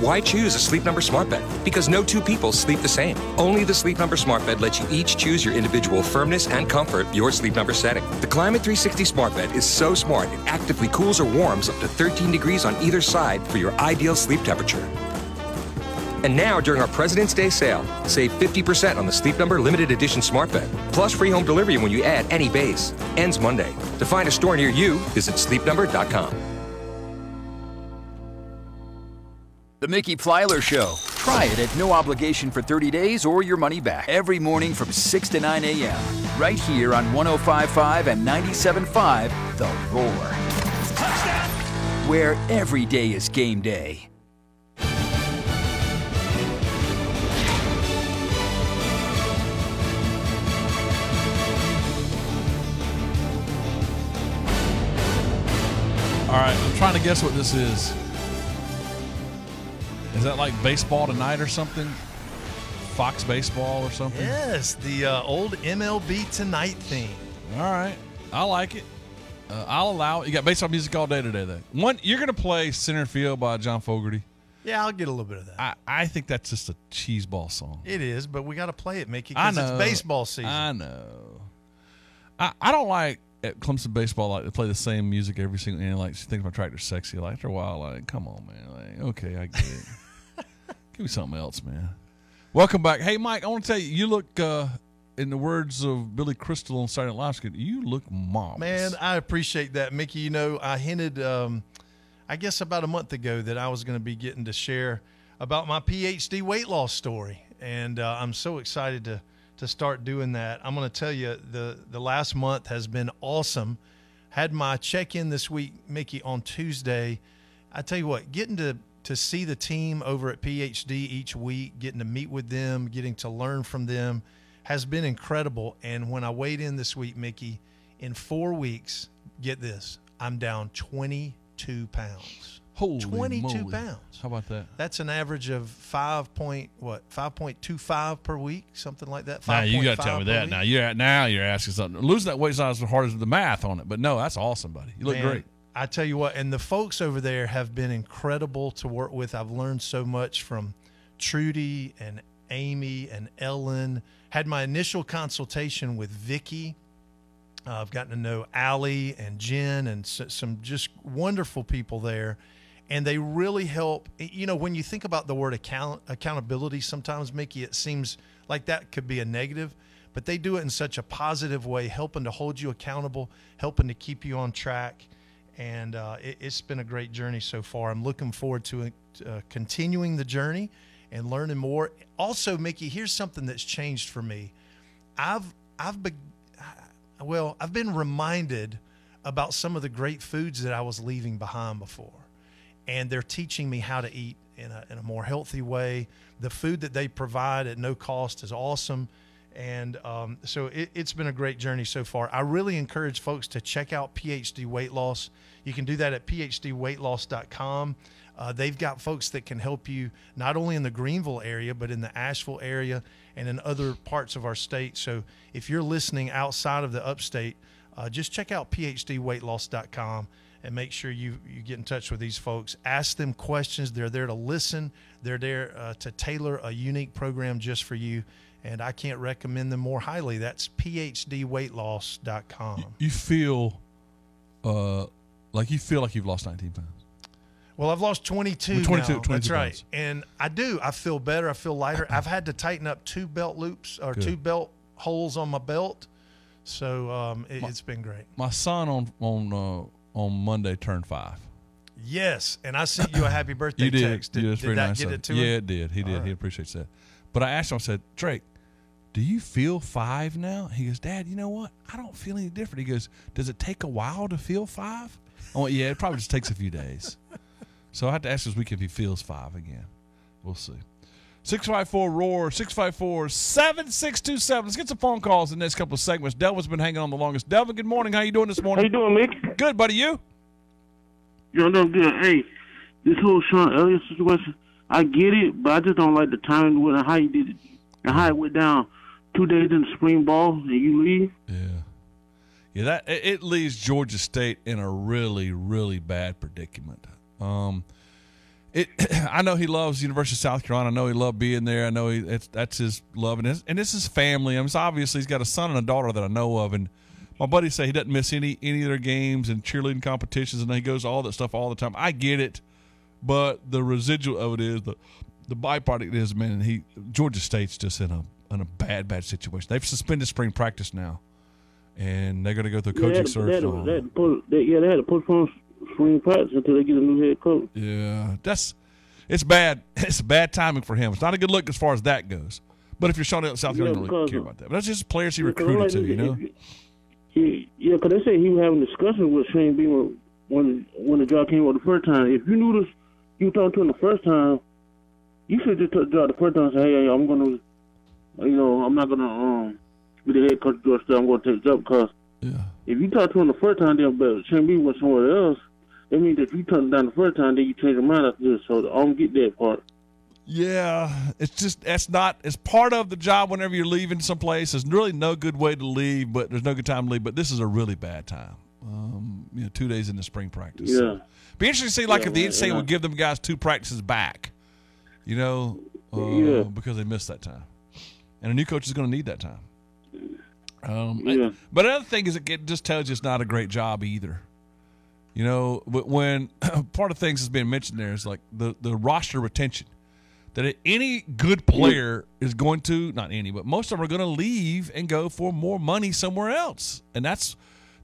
Why choose a Sleep Number smart bed? Because no two people sleep the same. Only the Sleep Number smart bed lets you each choose your individual firmness and comfort, your Sleep Number setting. The Climate 360 smart bed is so smart it actively cools or warms up to 13 degrees on either side for your ideal sleep temperature. And now, during our President's Day sale, save 50% on the Sleep Number limited edition smart bed, plus free home delivery when you add any base. Ends Monday. To find a store near you, visit sleepnumber.com. The Mickey Plyler Show. Try it at no obligation for 30 days or your money back. Every morning from 6 to 9 a.m. Right here on 1055 and 975 The Roar. Where every day is game day. All right, I'm trying to guess what this is. Is that like baseball tonight or something? Fox baseball or something? Yes, the uh, old MLB Tonight theme. All right, I like it. Uh, I'll allow it. You got baseball music all day today, though. One, you're going to play Center Field by John Fogerty. Yeah, I'll get a little bit of that. I, I think that's just a cheeseball song. It is, but we got to play it, Mickey, I because it's baseball season. I know. I, I don't like at Clemson baseball like to play the same music every single. And like she thinks my tractor's sexy. Like after a while, like come on, man. Like okay, I get it. Give me something else, man. Welcome back. Hey, Mike. I want to tell you, you look. uh in the words of Billy Crystal on Saturday Night Live, you look marvelous. Man, I appreciate that, Mickey. You know, I hinted, um, I guess about a month ago, that I was going to be getting to share about my PhD weight loss story, and uh, I'm so excited to to start doing that. I'm going to tell you the the last month has been awesome. Had my check in this week, Mickey, on Tuesday. I tell you what, getting to to see the team over at PhD each week, getting to meet with them, getting to learn from them has been incredible. And when I weighed in this week, Mickey, in four weeks, get this, I'm down 22 pounds. Holy 22 moly. pounds. How about that? That's an average of five point what 5.25 per week, something like that. Now you got to tell me that. week. Now you're now you're asking something. Losing that weight's not as hard as the math on it, but no, that's awesome, buddy. You look Man, great. I tell you what, and the folks over there have been incredible to work with. I've learned so much from Trudy and Amy and Ellen. Had my initial consultation with Vicky. Uh, I've gotten to know Allie and Jen and some just wonderful people there. And they really help. You know, when you think about the word account accountability, sometimes Mickey, it seems like that could be a negative, but they do it in such a positive way, helping to hold you accountable, helping to keep you on track. And uh, it, it's been a great journey so far. I'm looking forward to uh, continuing the journey and learning more. Also, Mickey, here's something that's changed for me. I've I've be, well, I've been reminded about some of the great foods that I was leaving behind before, and they're teaching me how to eat in a in a more healthy way. The food that they provide at no cost is awesome. And um, so it, it's been a great journey so far. I really encourage folks to check out PhD Weight Loss. You can do that at phdweightloss.com. Uh, they've got folks that can help you not only in the Greenville area, but in the Asheville area and in other parts of our state. So if you're listening outside of the upstate, uh, just check out phdweightloss.com and make sure you, you get in touch with these folks. Ask them questions. They're there to listen, they're there uh, to tailor a unique program just for you. And I can't recommend them more highly. That's phdweightloss.com. You feel uh, like you feel like you've lost 19 pounds. Well, I've lost 22. 22 now. 22 That's right. pounds. And I do. I feel better. I feel lighter. I've had to tighten up two belt loops or Good. two belt holes on my belt. So um, it, it's been great. My son on on uh, on Monday turned five. Yes. And I sent you a happy birthday You did. text. Did, yeah, did that nice get it to him. him? Yeah, it did. He did. He appreciates that. But I asked him. I said, Drake, do you feel five now? He goes, Dad, you know what? I don't feel any different. He goes, Does it take a while to feel five? I went, Yeah, it probably just takes a few days. So I had to ask this week if he feels five again. We'll see. 654 Roar, 654 7627. Let's get some phone calls in the next couple of segments. Delvin's been hanging on the longest. Delvin, good morning. How you doing this morning? How you doing, Mick? Good, buddy. You? Yo, I'm doing good. Hey, this whole Shawn Elliott situation, I get it, but I just don't like the timing with how you did it and how it went down. Two days in spring ball and you leave. Yeah, yeah. that it leaves Georgia State in a really, really bad predicament. Um, it. I know he loves University of South Carolina. I know he loved being there. I know he that's his love, and, his, and this is family. I mean, obviously he's got a son and a daughter that I know of, and my buddies say he doesn't miss any any of their games and cheerleading competitions, and he goes all that stuff all the time. I get it, but the residual of it is the the byproduct is man. He Georgia State's just in a in a bad bad situation. They've suspended spring practice now, and they're going to go through Yeah, they coaching search. they, had to, they, had to post, they, yeah, they had to postpone spring practice until they get a new head coach. Yeah, that's it's bad. It's bad timing for him. It's not a good look as far as that goes. But if you're Shawn Elliott, South Carolina, you don't really care about that. But that's just players he Yeah, recruited like, to, you know. Yeah, yeah, because they say he was having discussions with Shane Beamer when when the job came out the first time. If you knew this, you talked to him the first time, you should just the the first time and say, hey, I'm going to, you know, I'm not going to um, be the head coach of Georgia State. I'm to take the job because if you talk to him the first time, then but Shane Beamer went somewhere else, that means that if you turned it down the first time, then you change your mind after this. So I don't get that part. Yeah, it's just that's not it's part of the job. Whenever you're leaving someplace, there's really no good way to leave, but there's no good time to leave. But this is a really bad time. Um, you know, two days into spring practice. Yeah. Be interesting to see like Yeah, if the NCAA yeah. would give them guys two practices back. You know, uh, Yeah. because they missed that time, and a new coach is going to need that time. Um, Yeah. But another thing is, it just tells you it's not a great job either. You know, but when part of things that's being mentioned there is like the the roster retention. That any good player is going to not any, but most of them are going to leave and go for more money somewhere else, and that's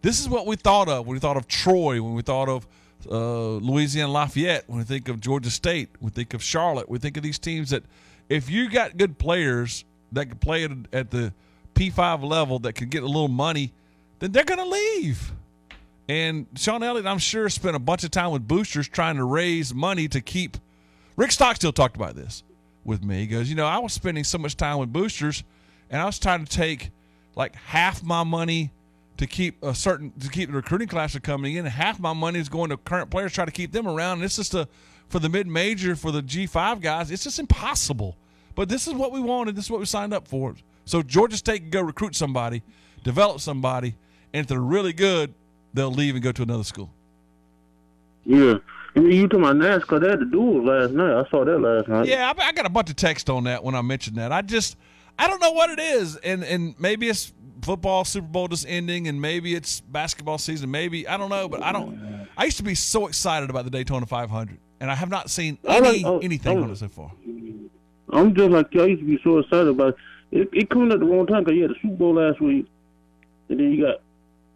this is what we thought of when we thought of Troy, when we thought of uh, Louisiana Lafayette, when we think of Georgia State, we think of Charlotte, we think of these teams that if you got good players that can play at, at the P5 level that can get a little money, then they're going to leave. And Shawn Elliott, I'm sure, spent a bunch of time with boosters trying to raise money to keep. Rick Stockstill talked about this with me. He goes, You know, I was spending so much time with boosters, and I was trying to take like half my money to keep a certain to keep the recruiting class from coming in, half my money is going to current players try to keep them around. And it's just a for the mid major for the G five guys, it's just impossible. But this is what we wanted. This is what we signed up for. So Georgia State can go recruit somebody, develop somebody, and if they're really good, they'll leave and go to another school. Yeah. You to my NASCAR, they had to do it last night. I saw that last night. Yeah, I, I got a bunch of text on that when I mentioned that. I just, I don't know what it is, and and maybe it's football Super Bowl just ending, and maybe it's basketball season. Maybe I don't know, but I don't. I used to be so excited about the Daytona 500, and I have not seen any, oh, anything oh. on it so far. I'm just like y'all used to be so excited about it. It, it coming at the wrong time because you had the Super Bowl last week, and then you got,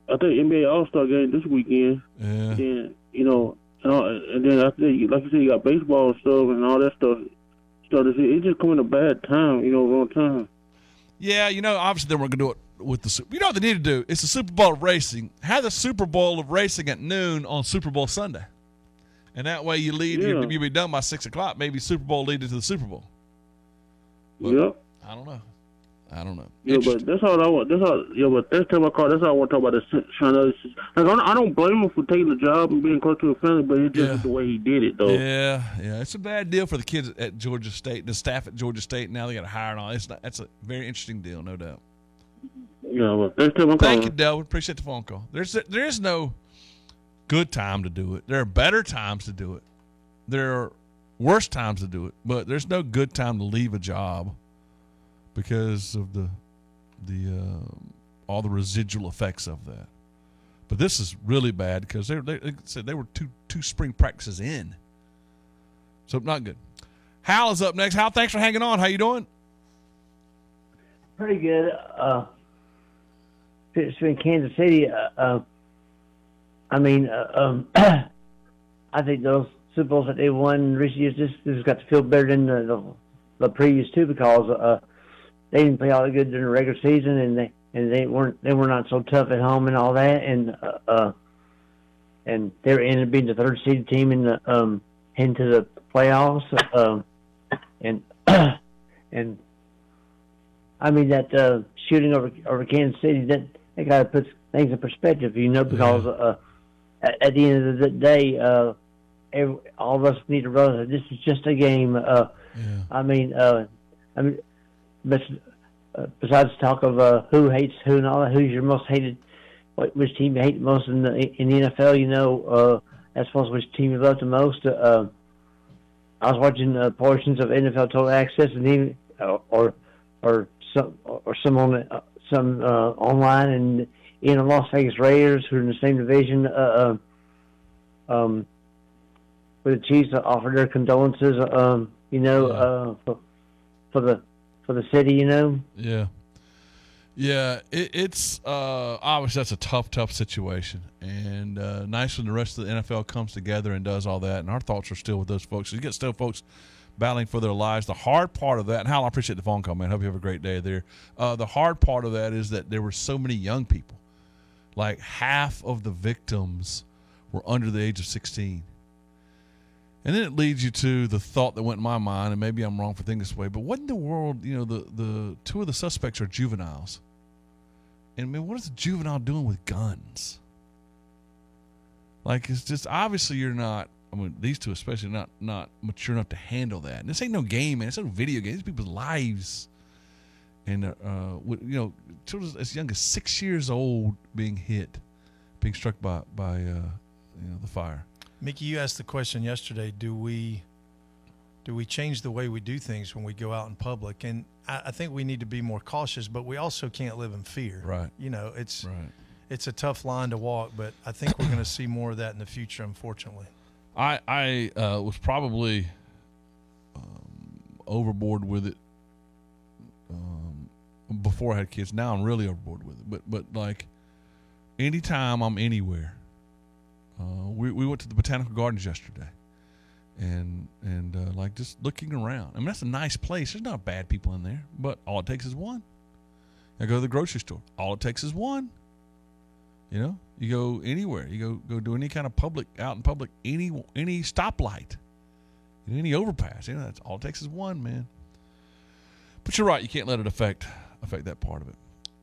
I think NBA All Star game this weekend. Yeah. Then you know, and, all, and then after that, like you said, you got baseball and stuff and all that stuff. Started. It just coming a bad time. You know, wrong time. Yeah, you know, obviously they weren't going to do it with the. Super- You know what they need to do? It's the Super Bowl of racing. Have the Super Bowl of racing at noon on Super Bowl Sunday, and that way you lead. Yeah. You, you'll be done by six o'clock. Maybe Super Bowl lead into the Super Bowl. Yep. I don't know. I don't know. Yeah, but that's all I want. That's all. Yeah, but next time I call, that's all I want to talk about. Is trying to. Like, I don't, I don't blame him for taking the job and being close to his family, but it's just Yeah. the way he did it, though. Yeah, yeah, it's a bad deal for the kids at Georgia State, the staff at Georgia State. Now they got to hire and all. It's not, that's a very interesting deal, no doubt. Yeah, but next time I call. Thank you, Delvin. Appreciate the phone call. There's there is no good time to do it. There are better times to do it. There are worse times to do it, but there's no good time to leave a job because of the the uh, all the residual effects of that. But this is really bad because they they, they said they were two two spring practices in, so not good. Hal is up next. Hal, thanks for hanging on. How you doing? pretty good. Uh, it's in Kansas City. Uh, uh, I mean, uh, um, I think those Super Bowls that they won recent years, this, this has got to feel better than the, the, the previous two because uh, they didn't play all that good during the regular season, and they and they weren't they were not so tough at home and all that, and uh, uh, and they ended up being the third seeded team in the um into the playoffs, um, and and I mean that uh, shooting over over Kansas City that that kind of puts things in perspective, you know, because uh, at, at the end of the day, uh, every, all of us need to realize that this is just a game. Uh, I mean, uh, I mean, but, uh, besides talk of uh, who hates who and all that, who's your most hated, what, which team you hate most in the in the NFL, you know, uh, as far as which team you love the most. Uh, I was watching uh, portions of NFL Total Access and even uh, or or some or some on uh, some uh, online and in the Las Vegas Raiders who are in the same division. Uh, uh, um, the Chiefs offered their condolences. Um, you know, uh, for, for the for the city. You know. Yeah. Yeah, it, it's uh, obviously that's a tough, tough situation, and uh, nice when the rest of the NFL comes together and does all that. And our thoughts are still with those folks. You get still folks battling for their lives. The hard part of that, and Hal, I appreciate the phone call, man. Hope you have a great day there. Uh, the hard part of that is that there were so many young people. Like half of the victims were under the age of sixteen. And then it leads you to the thought that went in my mind, and maybe I'm wrong for thinking this way, but what in the world, you know, the, the two of the suspects are juveniles. And I mean, what is a juvenile doing with guns? Like, it's just obviously you're not, I mean, these two especially not not mature enough to handle that. And this ain't no game, man. It's no video game. These people's lives. And, uh, uh, you know, children as young as six years old being hit, being struck by, by uh, you know, the fire. Mickey, you asked the question yesterday. Do we do we change the way we do things when we go out in public? And I, I think we need to be more cautious, but we also can't live in fear. Right. You know, it's right. it's a tough line to walk, but I think we're going to see more of that in the future. Unfortunately. I I uh, was probably um, overboard with it um, before I had kids. Now I'm really overboard with it. But but like anytime I'm anywhere, uh, we we went to the botanical gardens yesterday, and and uh, like just looking around. I mean that's a nice place. There's not bad people in there, but all it takes is one. I go to the grocery store. All it takes is one. You know, you go anywhere. You go go do any kind of public out in public, any any stoplight, any overpass. You know, that's all it takes is one man. But you're right. You can't let it affect affect that part of it.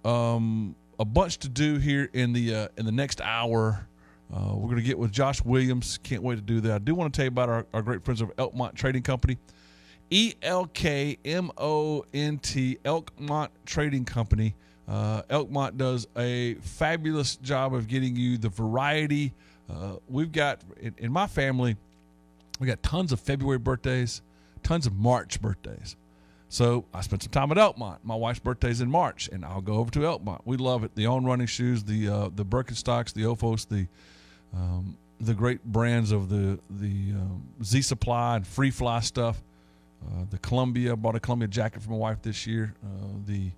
Um, a bunch to do here in the uh, in the next hour. Uh, we're going to get with Josh Williams. Can't wait to do that. I do want to tell you about our, our great friends of Elkmont Trading Company. E L K M O N T, Elkmont Trading Company. Uh, Elkmont does a fabulous job of getting you the variety Uh, we've got in, in my family, we got tons of February birthdays, tons of March birthdays. So I spent some time at Elkmont. My wife's birthday's in March, and I'll go over to Elkmont. We love it. The On Running shoes, the uh, the Birkenstocks, the OOFOS, the um, the great brands of the the um, Z Supply and Free Fly stuff. Uh, the Columbia bought a Columbia jacket for my wife this year. Uh, the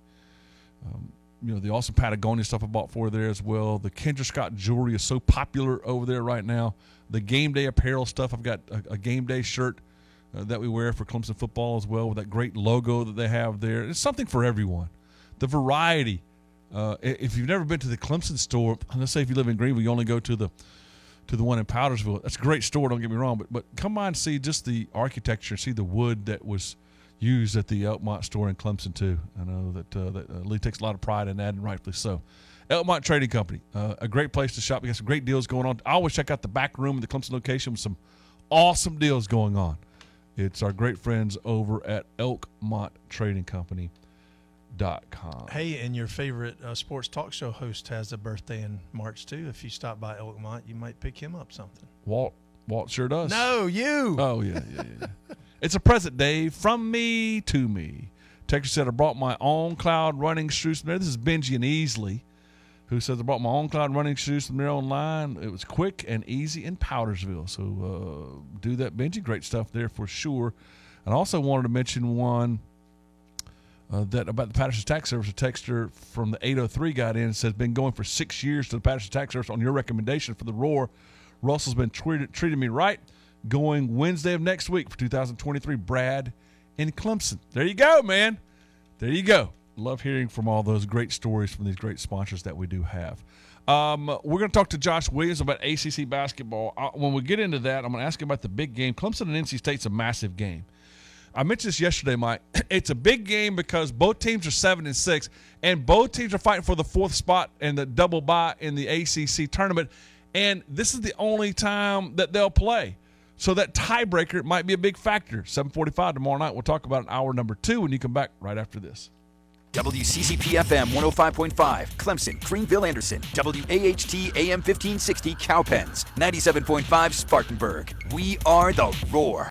um, you know the awesome Patagonia stuff I bought for her there as well. The Kendra Scott jewelry is so popular over there right now. The game day apparel stuff. I've got a, a game day shirt uh, that we wear for Clemson football as well with that great logo that they have there. It's something for everyone. The variety. Uh, if you've never been to the Clemson store, let's say if you live in Greenville, you only go to the to the one in Powdersville. That's a great store. Don't get me wrong, but but come by and see just the architecture, see the wood that was used at the Elkmont store in Clemson too. I know that, uh, that uh, Lee takes a lot of pride in that, and rightfully so. Elkmont Trading Company, uh, a great place to shop. We got some great deals going on. I always check out the back room of the Clemson location with some awesome deals going on. It's our great friends over at Elkmont Trading Company. Dot com. Hey, and your favorite uh, sports talk show host has a birthday in March too. If you stop by Elkmont, you might pick him up something. Walt, Walt sure does. No, you. Oh yeah, yeah, yeah. it's a present, Dave, from me to me. Texas said I brought my own cloud running shoes. This is Benji and Easley, who says I brought my own cloud running shoes from there online. It was quick and easy in Powdersville. So uh, do that, Benji. Great stuff there for sure. And I also wanted to mention one uh, that about the Patterson Tax Service. A texter from the 803 got in and says, been going for six years to the Patterson Tax Service on your recommendation for the Roar. Russell's been treated, treating me right. Going Wednesday of next week for 2023. Brad in Clemson. There you go, man. There you go. Love hearing from all those great stories from these great sponsors that we do have. Um, we're going to talk to Josh Williams about ACC basketball. Uh, when we get into that, I'm going to ask him about the big game. Clemson and NC State's a massive game. I mentioned this yesterday, Mike. It's a big game because both teams are seven and six, and both teams are fighting for the fourth spot and the double bye in the ACC tournament. And this is the only time that they'll play. So that tiebreaker might be a big factor. 745 tomorrow night. We'll talk about an hour number two when you come back right after this. WCCP FM 105.5, Clemson, Greenville, Anderson, WAHT AM 1560, Cowpens, 97.5, Spartanburg. We are the Roar.